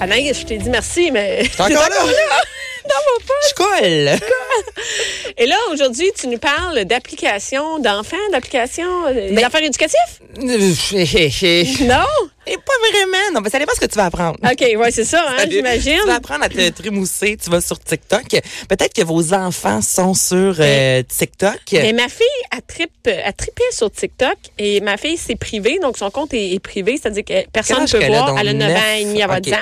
Anaïs, je t'ai dit merci, mais. T'es encore là? Dans mon. Je colle. Et là, aujourd'hui, tu nous parles d'applications d'enfants, d'applications, euh, des Ben- affaires éducatives? Non? Non, mais ça dépend ce que tu vas apprendre. OK, ouais, c'est ça, hein, j'imagine. Tu vas apprendre à te trémousser. Tu vas sur TikTok. Peut-être que vos enfants sont sur euh, TikTok. Mais ma fille a, trip, a trippé sur TikTok et ma fille, c'est privé, donc son compte est, est privé, c'est-à-dire que personne ne peut a, voir. donc? Elle a 9 ans et demi, elle va Neuf? 10 ans.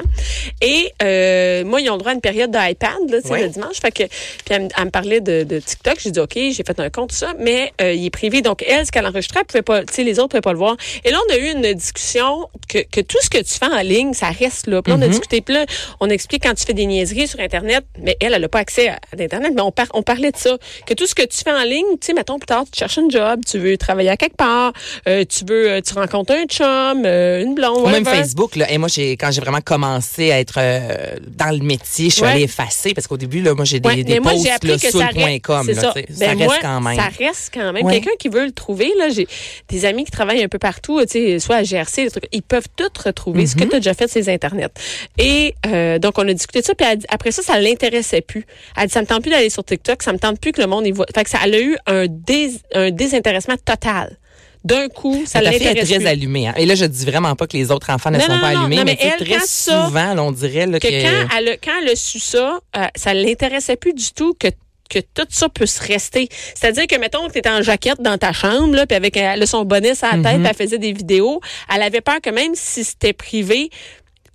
Et euh, moi, ils ont le droit à une période d'iPad, là, Oui. le dimanche. Fait que, puis elle, me- elle me parlait de, de TikTok. J'ai dit, OK, j'ai fait un compte, tout ça, mais euh, il est privé. Donc, elle, ce qu'elle enregistrait, elle pouvait pas, tu sais, les autres pouvaient pas le voir. Et là, on a eu une discussion que, que tout ce que tu fais en ligne, ça reste là. Puis là, on a discuté, puis là, on explique quand tu fais des niaiseries sur Internet, mais elle, elle n'a pas accès à, à l'Internet, mais on, par- on parlait de ça. Que tout ce que tu fais en ligne, tu sais, mettons plus tard, tu cherches un job, tu veux travailler à quelque part, euh, tu veux, euh, tu rencontres un chum, euh, une blonde, Ou même. Facebook, là. Et moi, j'ai, quand j'ai vraiment commencé à être euh, dans le métier, je suis Ouais. allée effacer parce qu'au début, là, moi, j'ai des, Ouais, des moi, posts là, sur le point com. c'est là, ça. Ben, ça reste moi, quand même. Ça reste quand même. Ouais. Quelqu'un qui veut le trouver, là, j'ai des amis qui travaillent un peu partout, tu sais, soit à GRC, des trucs, ils peuvent tout retrouver, ce que Mhm. tu as déjà fait sur les Internet. Et euh, donc, on a discuté de ça, puis elle dit- après ça, ça l'intéressait plus. Elle dit, ça me tente plus d'aller sur TikTok, ça me tente plus que le monde y voit. Fait que ça, elle a eu un, dés, un désintéressement total. D'un coup, ça est l'intéresse très plus. allumée. Hein? Et là, je dis vraiment pas que les autres enfants ne Non, sont non, pas non, allumés, mais, elle, très ça- souvent, on dirait là, que que... quand elle, a, quand elle a su ça, euh, ça l'intéressait plus du tout que que tout ça puisse rester. C'est-à-dire que, mettons, que tu étais en jaquette dans ta chambre, là, puis avec elle a son bonnet à la Mhm. tête, elle faisait des vidéos, elle avait peur que même si c'était privé,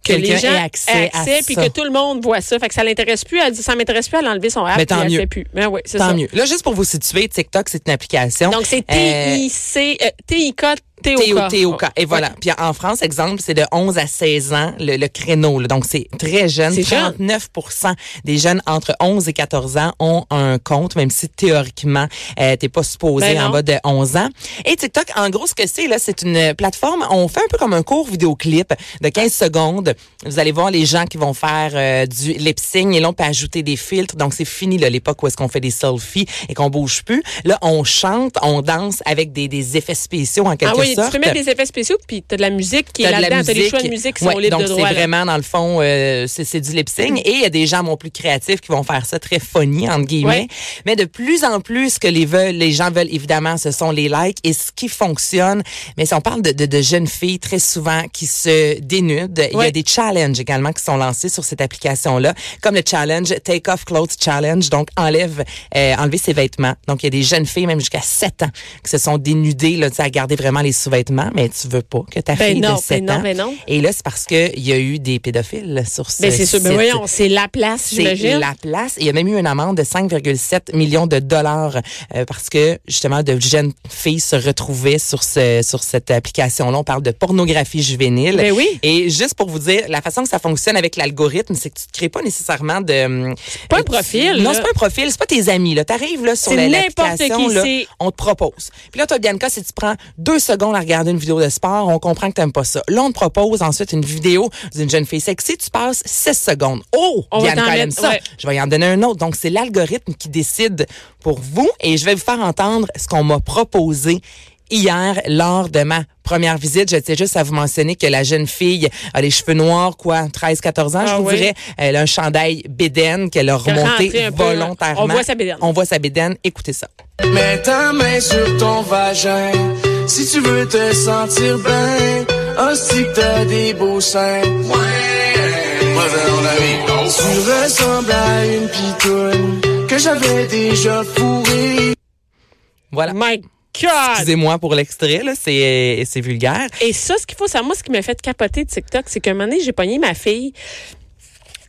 que les gens ait accès à puis ça. que tout le monde voit ça. Fait que ça l'intéresse plus. Elle dit, ça m'intéresse plus, elle a enlevé son app, Mais tant elle mieux. plus. Mais oui, c'est Tant ça. mieux. Là, juste pour vous situer, TikTok, c'est une application. Donc, c'est Euh, T-I-C, euh, T-I-K, T-O-K. Et voilà. Ouais. Puis en France, exemple, c'est de 11 à 16 ans le, le créneau. là. Donc c'est très jeune. C'est jeune. 39 des jeunes entre 11 et 14 ans ont un compte, même si théoriquement euh, t'es pas supposé Ben en bas de 11 ans. Et TikTok, en gros, ce que c'est là, c'est une plateforme. On fait un peu comme un court vidéoclip de 15 secondes. Vous allez voir les gens qui vont faire euh, du lip sync et là on peut ajouter des filtres. Donc c'est fini là, l'époque où est-ce qu'on fait des selfies et qu'on bouge plus. Là, on chante, on danse avec des, des effets spéciaux en quelque Ah oui, tu sorte. peux mettre des effets spéciaux, puis t'as de la musique qui est là-dedans. T'as des musique. choix de musique qui Ouais, sont libres donc de droit. c'est vraiment dans le fond euh, c'est du lip sync et il y a des gens bon, plus créatifs qui vont faire ça très funny entre guillemets Ouais. mais de plus en plus ce que les veulent les gens veulent évidemment ce sont les likes et ce qui fonctionne mais si on parle de, de, de jeunes filles très souvent qui se dénudent il y a des challenges également qui sont lancés sur cette application là comme le challenge Take Off Clothes Challenge donc enlève euh, enlever ses vêtements donc il y a des jeunes filles même jusqu'à 7 ans qui se sont dénudées là tu à garder vraiment les sous-vêtements mais tu veux pas que ta Ben fille non, de 7 ben non, ans ben non. et là, c'est parce qu'il y a eu des pédophiles sur ce Ben c'est sûr. Ben site. voyons, c'est la place, C'est j'imagine. la place. Il y a même eu une amende de 5,7 millions de dollars euh, parce que justement de jeunes filles se retrouvaient sur ce sur cette application-là. On parle de pornographie juvénile. Ben oui. Et juste pour vous dire, la façon que ça fonctionne avec l'algorithme, c'est que tu ne crées pas nécessairement de. pas un tu- profil, Non, c'est pas un profil. C'est pas tes amis. Là, t'arrives là sur C'est la- l'application. c'est- on te propose. Puis là, toi, Bianca, si tu prends deux secondes à regarder une vidéo de sport, on comprend que t'aimes pas ça. Là, on te propose ensuite une vidéo d'une jeune fille sexy. Tu passes 6 secondes. Oh, On t'en elle aime ça. ouais. Je vais y en donner un autre. Donc, c'est l'algorithme qui décide pour vous et je vais vous faire entendre ce qu'on m'a proposé hier lors de ma première visite. Je tiens juste à vous mentionner que la jeune fille a les cheveux noirs, quoi, 13-14 ans, Ah je vous oui. dirais. Elle a un chandail bédaine qu'elle a remonté peu, là. volontairement. On voit sa bédaine. On voit sa bédaine. Écoutez ça. Mets ta main sur ton vagin si tu veux te sentir bien. Hostie que t'as des beaux seins. Ouais. Tu ressembles à une pitoune que j'avais déjà fourrée. Voilà. My God! Excusez-moi pour l'extrait, là, c'est c'est vulgaire. Et ça, ce qu'il faut savoir, moi, ce qui m'a fait capoter de TikTok, c'est qu'un moment donné, j'ai pogné ma fille.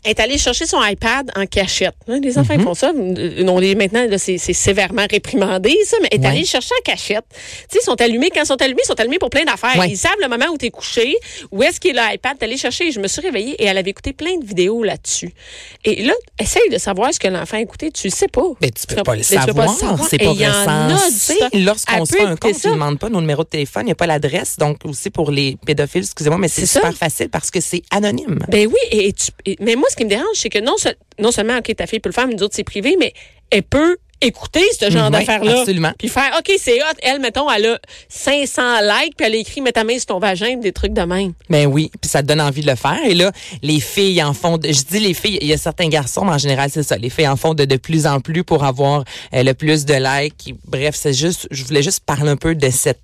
Est allée chercher son iPad en cachette. Hein, les enfants ils font ça. Non, les, maintenant, c'est sévèrement réprimandé, ça, mais elle est Ouais. allée le chercher en cachette. Tu ils sont allumés. Quand ils sont allumés, ils sont allumés pour plein d'affaires. Ouais. Ils savent le moment où tu es couché, où est-ce qu'il est l'iPad. T'es allé chercher. Je me suis réveillée et elle avait écouté plein de vidéos là-dessus. Et là, essaye de savoir ce que l'enfant a écouté. Tu le sais pas. Mais tu peux pas le tu savoir. C'est pas stock. Lorsqu'on se fait un compte, ils ne demandent pas nos numéros de téléphone, il n'y a pas l'adresse. Donc, aussi pour les pédophiles, excusez-moi, mais c'est super facile parce que c'est anonyme. Ben oui, et, et tu- et- mais moi, ce qui me dérange, c'est que non, se- non seulement, OK, ta fille peut le faire, mais nous autres, c'est privé, mais elle peut écouter ce genre Mhm, d'affaires-là. absolument. Puis faire, OK, c'est hot. Elle, mettons, elle a 500 likes, puis elle a écrit, mets ta main sur ton vagin, des trucs de même. Ben oui, puis ça te donne envie de le faire. Et là, les filles en font, de- je dis les filles, il y a certains garçons, mais en général, c'est ça. Les filles en font de, de plus en plus pour avoir euh, le plus de likes. Bref, c'est juste, je voulais juste parler un peu de cette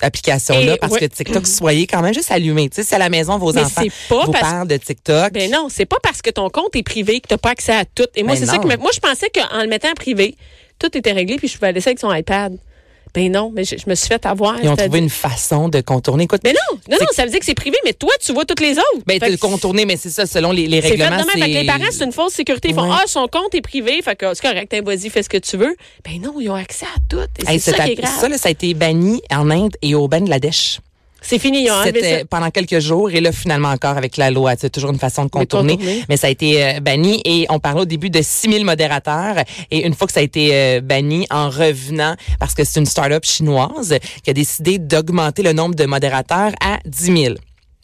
application-là Et, parce ouais. que TikTok, soyez quand même juste allumés. Tu sais, si à la maison, vos Mais enfants c'est pas vous parce- parlent de TikTok. Ben non, c'est pas parce que ton compte est privé que t'as pas accès à tout. Et moi, Ben c'est ça que moi, je pensais qu'en le mettant en privé, tout était réglé, puis je pouvais laisser avec son iPad. Ben non, mais je, je me suis fait avoir. ils ont trouvé une façon de contourner. Écoute, Mais non, non, C'est- non, ça veut dire que c'est privé, mais toi, tu vois toutes les autres. ben, que contourner, mais c'est ça, selon les, les C'est règlements. que les parents, c'est une fausse sécurité. Ils font, Ouais. ah, son compte est privé. Fait que c'est correct, hein, vas-y, fais ce que tu veux. Ben non, ils ont accès à tout. Et Hey, c'est ça qui est grave. ça, là, ça a été banni en Inde et au Bangladesh. C'est fini, ils ont enlevé C'était pendant quelques jours et là finalement encore avec la loi, c'est toujours une façon de contourner, contourner. mais ça a été euh, banni et on parlait au début de 6000 modérateurs et une fois que ça a été euh, banni en revenant parce que c'est une start-up chinoise qui a décidé d'augmenter le nombre de modérateurs à 10 000.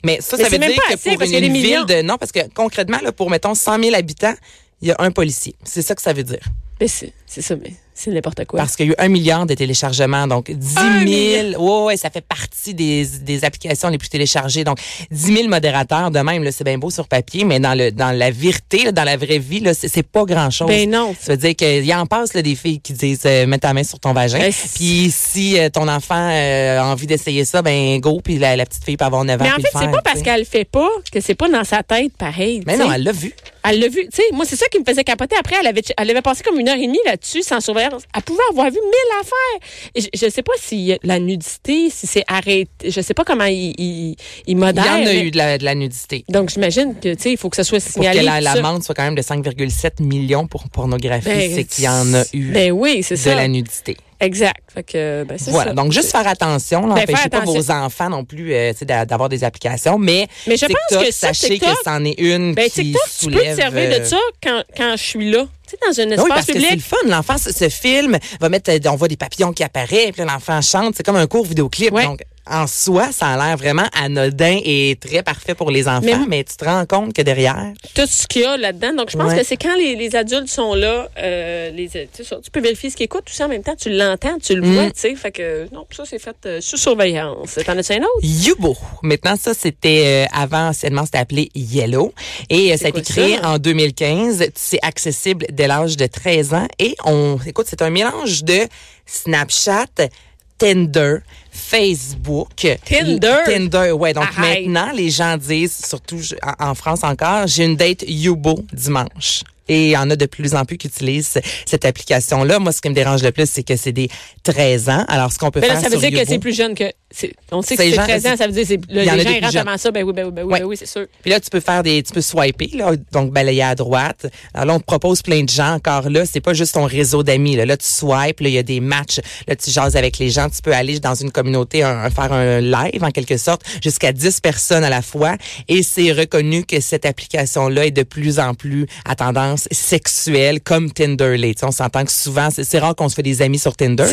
Mais ça, Mais ça veut même dire pas que assez, pour une, ville de non parce que concrètement là pour mettons 100 000 habitants, il y a un policier. C'est ça que ça veut dire. Mais c'est c'est ça, mais c'est n'importe quoi. Parce qu'il y a eu un milliard de téléchargements, donc 10 Un 000. Ouais, ouais, ça fait partie des, des applications les plus téléchargées. Donc 10 000 modérateurs, de même, c'est bien beau sur papier, mais dans le dans la vérité, là, dans la vraie vie, c'est, pas grand chose. Ben non. Ça veut dire qu'il y en passe là, des filles qui disent euh, mets ta main sur ton vagin. Ben, c'est- Puis si euh, ton enfant euh, a envie d'essayer ça, ben go. Puis la, la petite fille peut avoir 9 ans. Mais en fait, c'est pas parce qu'elle le fait pas que c'est pas dans sa tête pareil. Mais non, elle l'a vu. Elle l'a vu. Tu sais, moi, c'est ça qui me faisait capoter. Après, elle avait, elle avait passé comme une heure et demie là-dessus sans surveillance. Elle pouvait avoir vu mille affaires. Et je, je sais pas si la nudité, si c'est arrêté. Je sais pas comment il, il, il modère. Il y en a mais- eu de la, de la nudité. Donc, j'imagine que, tu sais, il faut que ça soit Pour signalé. que la- tout ça. l'amende soit quand même de 5,7 millions pour pornographie, Ben, c'est qu'il y en a eu Ben oui, c'est de ça. la nudité. Exact. Fait que, ben, Voilà. ça. Donc, juste faire attention. Ben, N'empêchez faire pas vos enfants non plus euh, d'avoir des applications. Mais, Mais je pense que ça, sachez TikTok- que c'en est une Ben, qui TikTok, tu peux te soulève, servir de euh, ça quand, quand je suis là. Tu sais, dans un ben espace oui, parce que c'est public. le fun. L'enfant se, se filme, va mettre, euh, on voit des papillons qui apparaissent, puis l'enfant chante. C'est comme un court vidéoclip. Ouais. Donc, en soi, ça a l'air vraiment anodin et très parfait pour les enfants, mais, Mais- tu te rends compte que derrière, tout ce qu'il y a là-dedans. Donc, je pense Ouais. que c'est quand les, les adultes sont là, euh, les, tu, sais, ça, tu peux vérifier ce qu'ils écoutent, tout ça en même temps, tu l'entends, tu le Mm. vois, tu sais. Fait que, non, ça, c'est fait euh, sous surveillance. T'en as-tu un autre? Yubo. Maintenant, ça, c'était euh, avant, anciennement, c'était appelé Yellow. Et ça a été créé ça? en 2015. C'est accessible dès l'âge de 13 ans. Et on, écoute, c'est un mélange de Snapchat, Tinder, Facebook. Tinder? Tinder, ouais. Donc Arrête. maintenant, les gens disent, surtout en France encore, j'ai une date Yubo dimanche. Et il y en a de plus en plus qui utilisent cette application-là. Moi, ce qui me dérange le plus, c'est que c'est des 13 ans. Alors, ce qu'on peut Mais faire là, ça veut sur dire que c'est plus jeune que. On sait que C'est c'est gens- 13 ans, ça veut dire que les gens ils rentrent avant ça. Ben oui, ben oui, ben oui, Ouais. ben oui c'est sûr. Puis là, tu peux faire des, tu peux swiper, là, donc balayer à droite. Alors là, on te propose plein de gens. Encore là, c'est pas juste ton réseau d'amis. Là. là, tu swipes, là, il y a des matchs. Là, tu jases avec les gens. Tu peux aller dans une communauté, un- un- faire un live, en quelque sorte, jusqu'à 10 personnes à la fois. Et c'est reconnu que cette application-là est de plus en plus à tendance sexuelle, comme Tinder. l'est. On s'entend que souvent, c'est rare qu'on se fait des amis sur Tinder.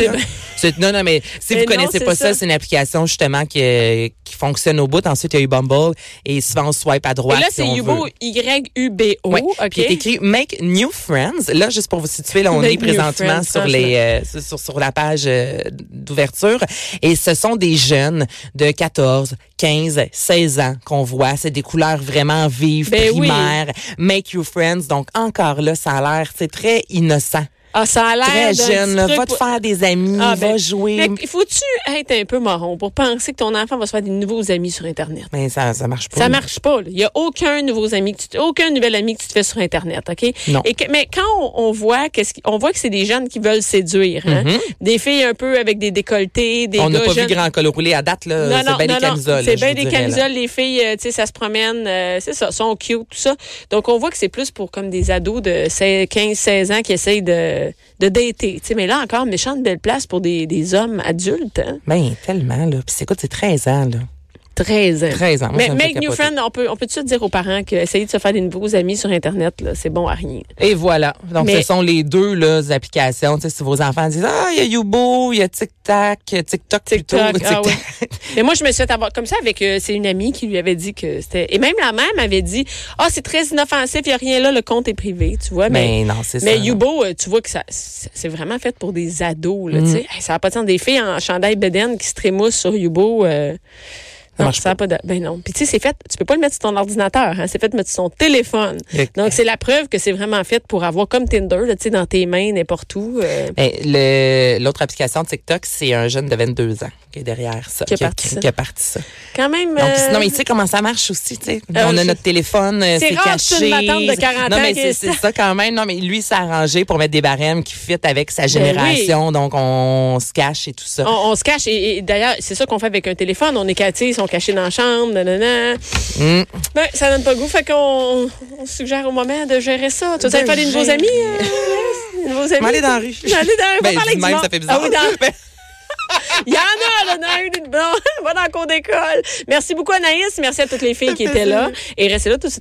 Non, non, mais si Mais vous non, connaissez pas ça, ça. c'est une application justement qui, euh, qui fonctionne au bout. Ensuite, il y a eu Bumble et souvent on swipe à droite. Et là, si c'est on Yubo. Y-U-B-O. Ouais. Puis il est écrit Make New Friends. Là, juste pour vous situer, là, on Make est présentement friends, sur les euh, sur, sur la page euh, d'ouverture. Et ce sont des jeunes de 14, 15, 16 ans qu'on voit. C'est des couleurs vraiment vives, Ben oui. primaires. Make You Friends. Donc encore là, ça a l'air c'est très innocent. Ah, ça a l'air Très jeune, là. Va te faire des amis, Ah, va ben, jouer. Mais faut-tu être un peu marron pour penser que ton enfant va se faire des nouveaux amis sur Internet? Mais ça, ça marche pas. Ça marche pas. Il y a aucun nouveau ami que tu, aucun nouvel ami que tu te fais sur Internet, ok? Non. Et que, mais quand on, on voit qu'est-ce qui- on voit que c'est des jeunes qui veulent séduire, hein? des filles un peu avec des décolletés, des Mm-hmm. On n'a pas jeunes. vu grand col roulé à date, là. C'est bien des camisoles. C'est bien des dirais, là. camisoles, les filles, euh, tu sais, ça se promène, euh, c'est ça, sont cute, tout ça. Donc, on voit que c'est plus pour comme des ados de 15-16 ans qui essayent de, de dater. Tu sais, mais là, encore, méchante belle place pour des, des hommes adultes, hein? Ben, tellement, là. Puis écoute, c'est 13 ans, là. 13 ans. 13 ans. Moi, mais make new friend, on peut, on peut-tu dire aux parents qu'essayer de se faire des nouveaux amis sur Internet, là, c'est bon à rien. Et voilà. Donc, Mais- ce sont les deux là, applications. Tu sais, si vos enfants disent Ah, il y a Youbo, il y a TikTok, TikTok, plutôt. TikTok, ah oui. Mais moi, je me suis fait avoir comme ça avec, euh, c'est une amie qui lui avait dit que c'était, et même la mère m'avait dit, ah, c'est très inoffensif, il n'y a rien là, le compte est privé, tu vois. Mais, Mais non, c'est ça. mais. Youbo, euh, tu vois que ça, c'est vraiment fait pour des ados, là, Mm. tu sais. Hey, Ça n'a pas de sens. Des filles en chandail Beden qui se trémoussent sur Youbo, euh, Ça non, ça a pas de, ben non. Puis tu sais, c'est fait, tu peux pas le mettre sur ton ordinateur, hein, c'est fait de mettre sur ton téléphone. Le- Donc, c'est la preuve que c'est vraiment fait pour avoir comme Tinder, tu sais, dans tes mains, n'importe où. euh, Ben, le- L'autre application TikTok, c'est un jeune de 22 ans qui est derrière ça. Qui a parti ça. qui a parti ça. quand même. Donc, euh, non, mais tu sais comment ça marche aussi, tu sais. Euh, On a notre téléphone, euh, C'est caché. une de 40 non, mais qui c'est est c'est ça. ça quand même. Non, mais lui, il s'est arrangé pour mettre des barèmes qui fit avec Ben sa génération. Donc, on se cache et tout ça. On, on se cache et, et d'ailleurs, c'est ça qu'on fait avec un téléphone. On est ils sont cachés dans la chambre, nanana. Mm. Ben, ça donne pas goût, fait qu'on on suggère au moment de gérer ça. Tu vas aller De faire des nouveaux amis? euh, nouveaux amis? Mais aller dans la rue. Je vais aller dans la rue. Ben, parler même, ça fait bizarre. Ah oui, dans- Ben, Il y en a, là, dans une. Bon, va dans le cours d'école. Merci beaucoup, Anaïs. Merci à toutes les filles qui étaient là. Et restez là tout de suite.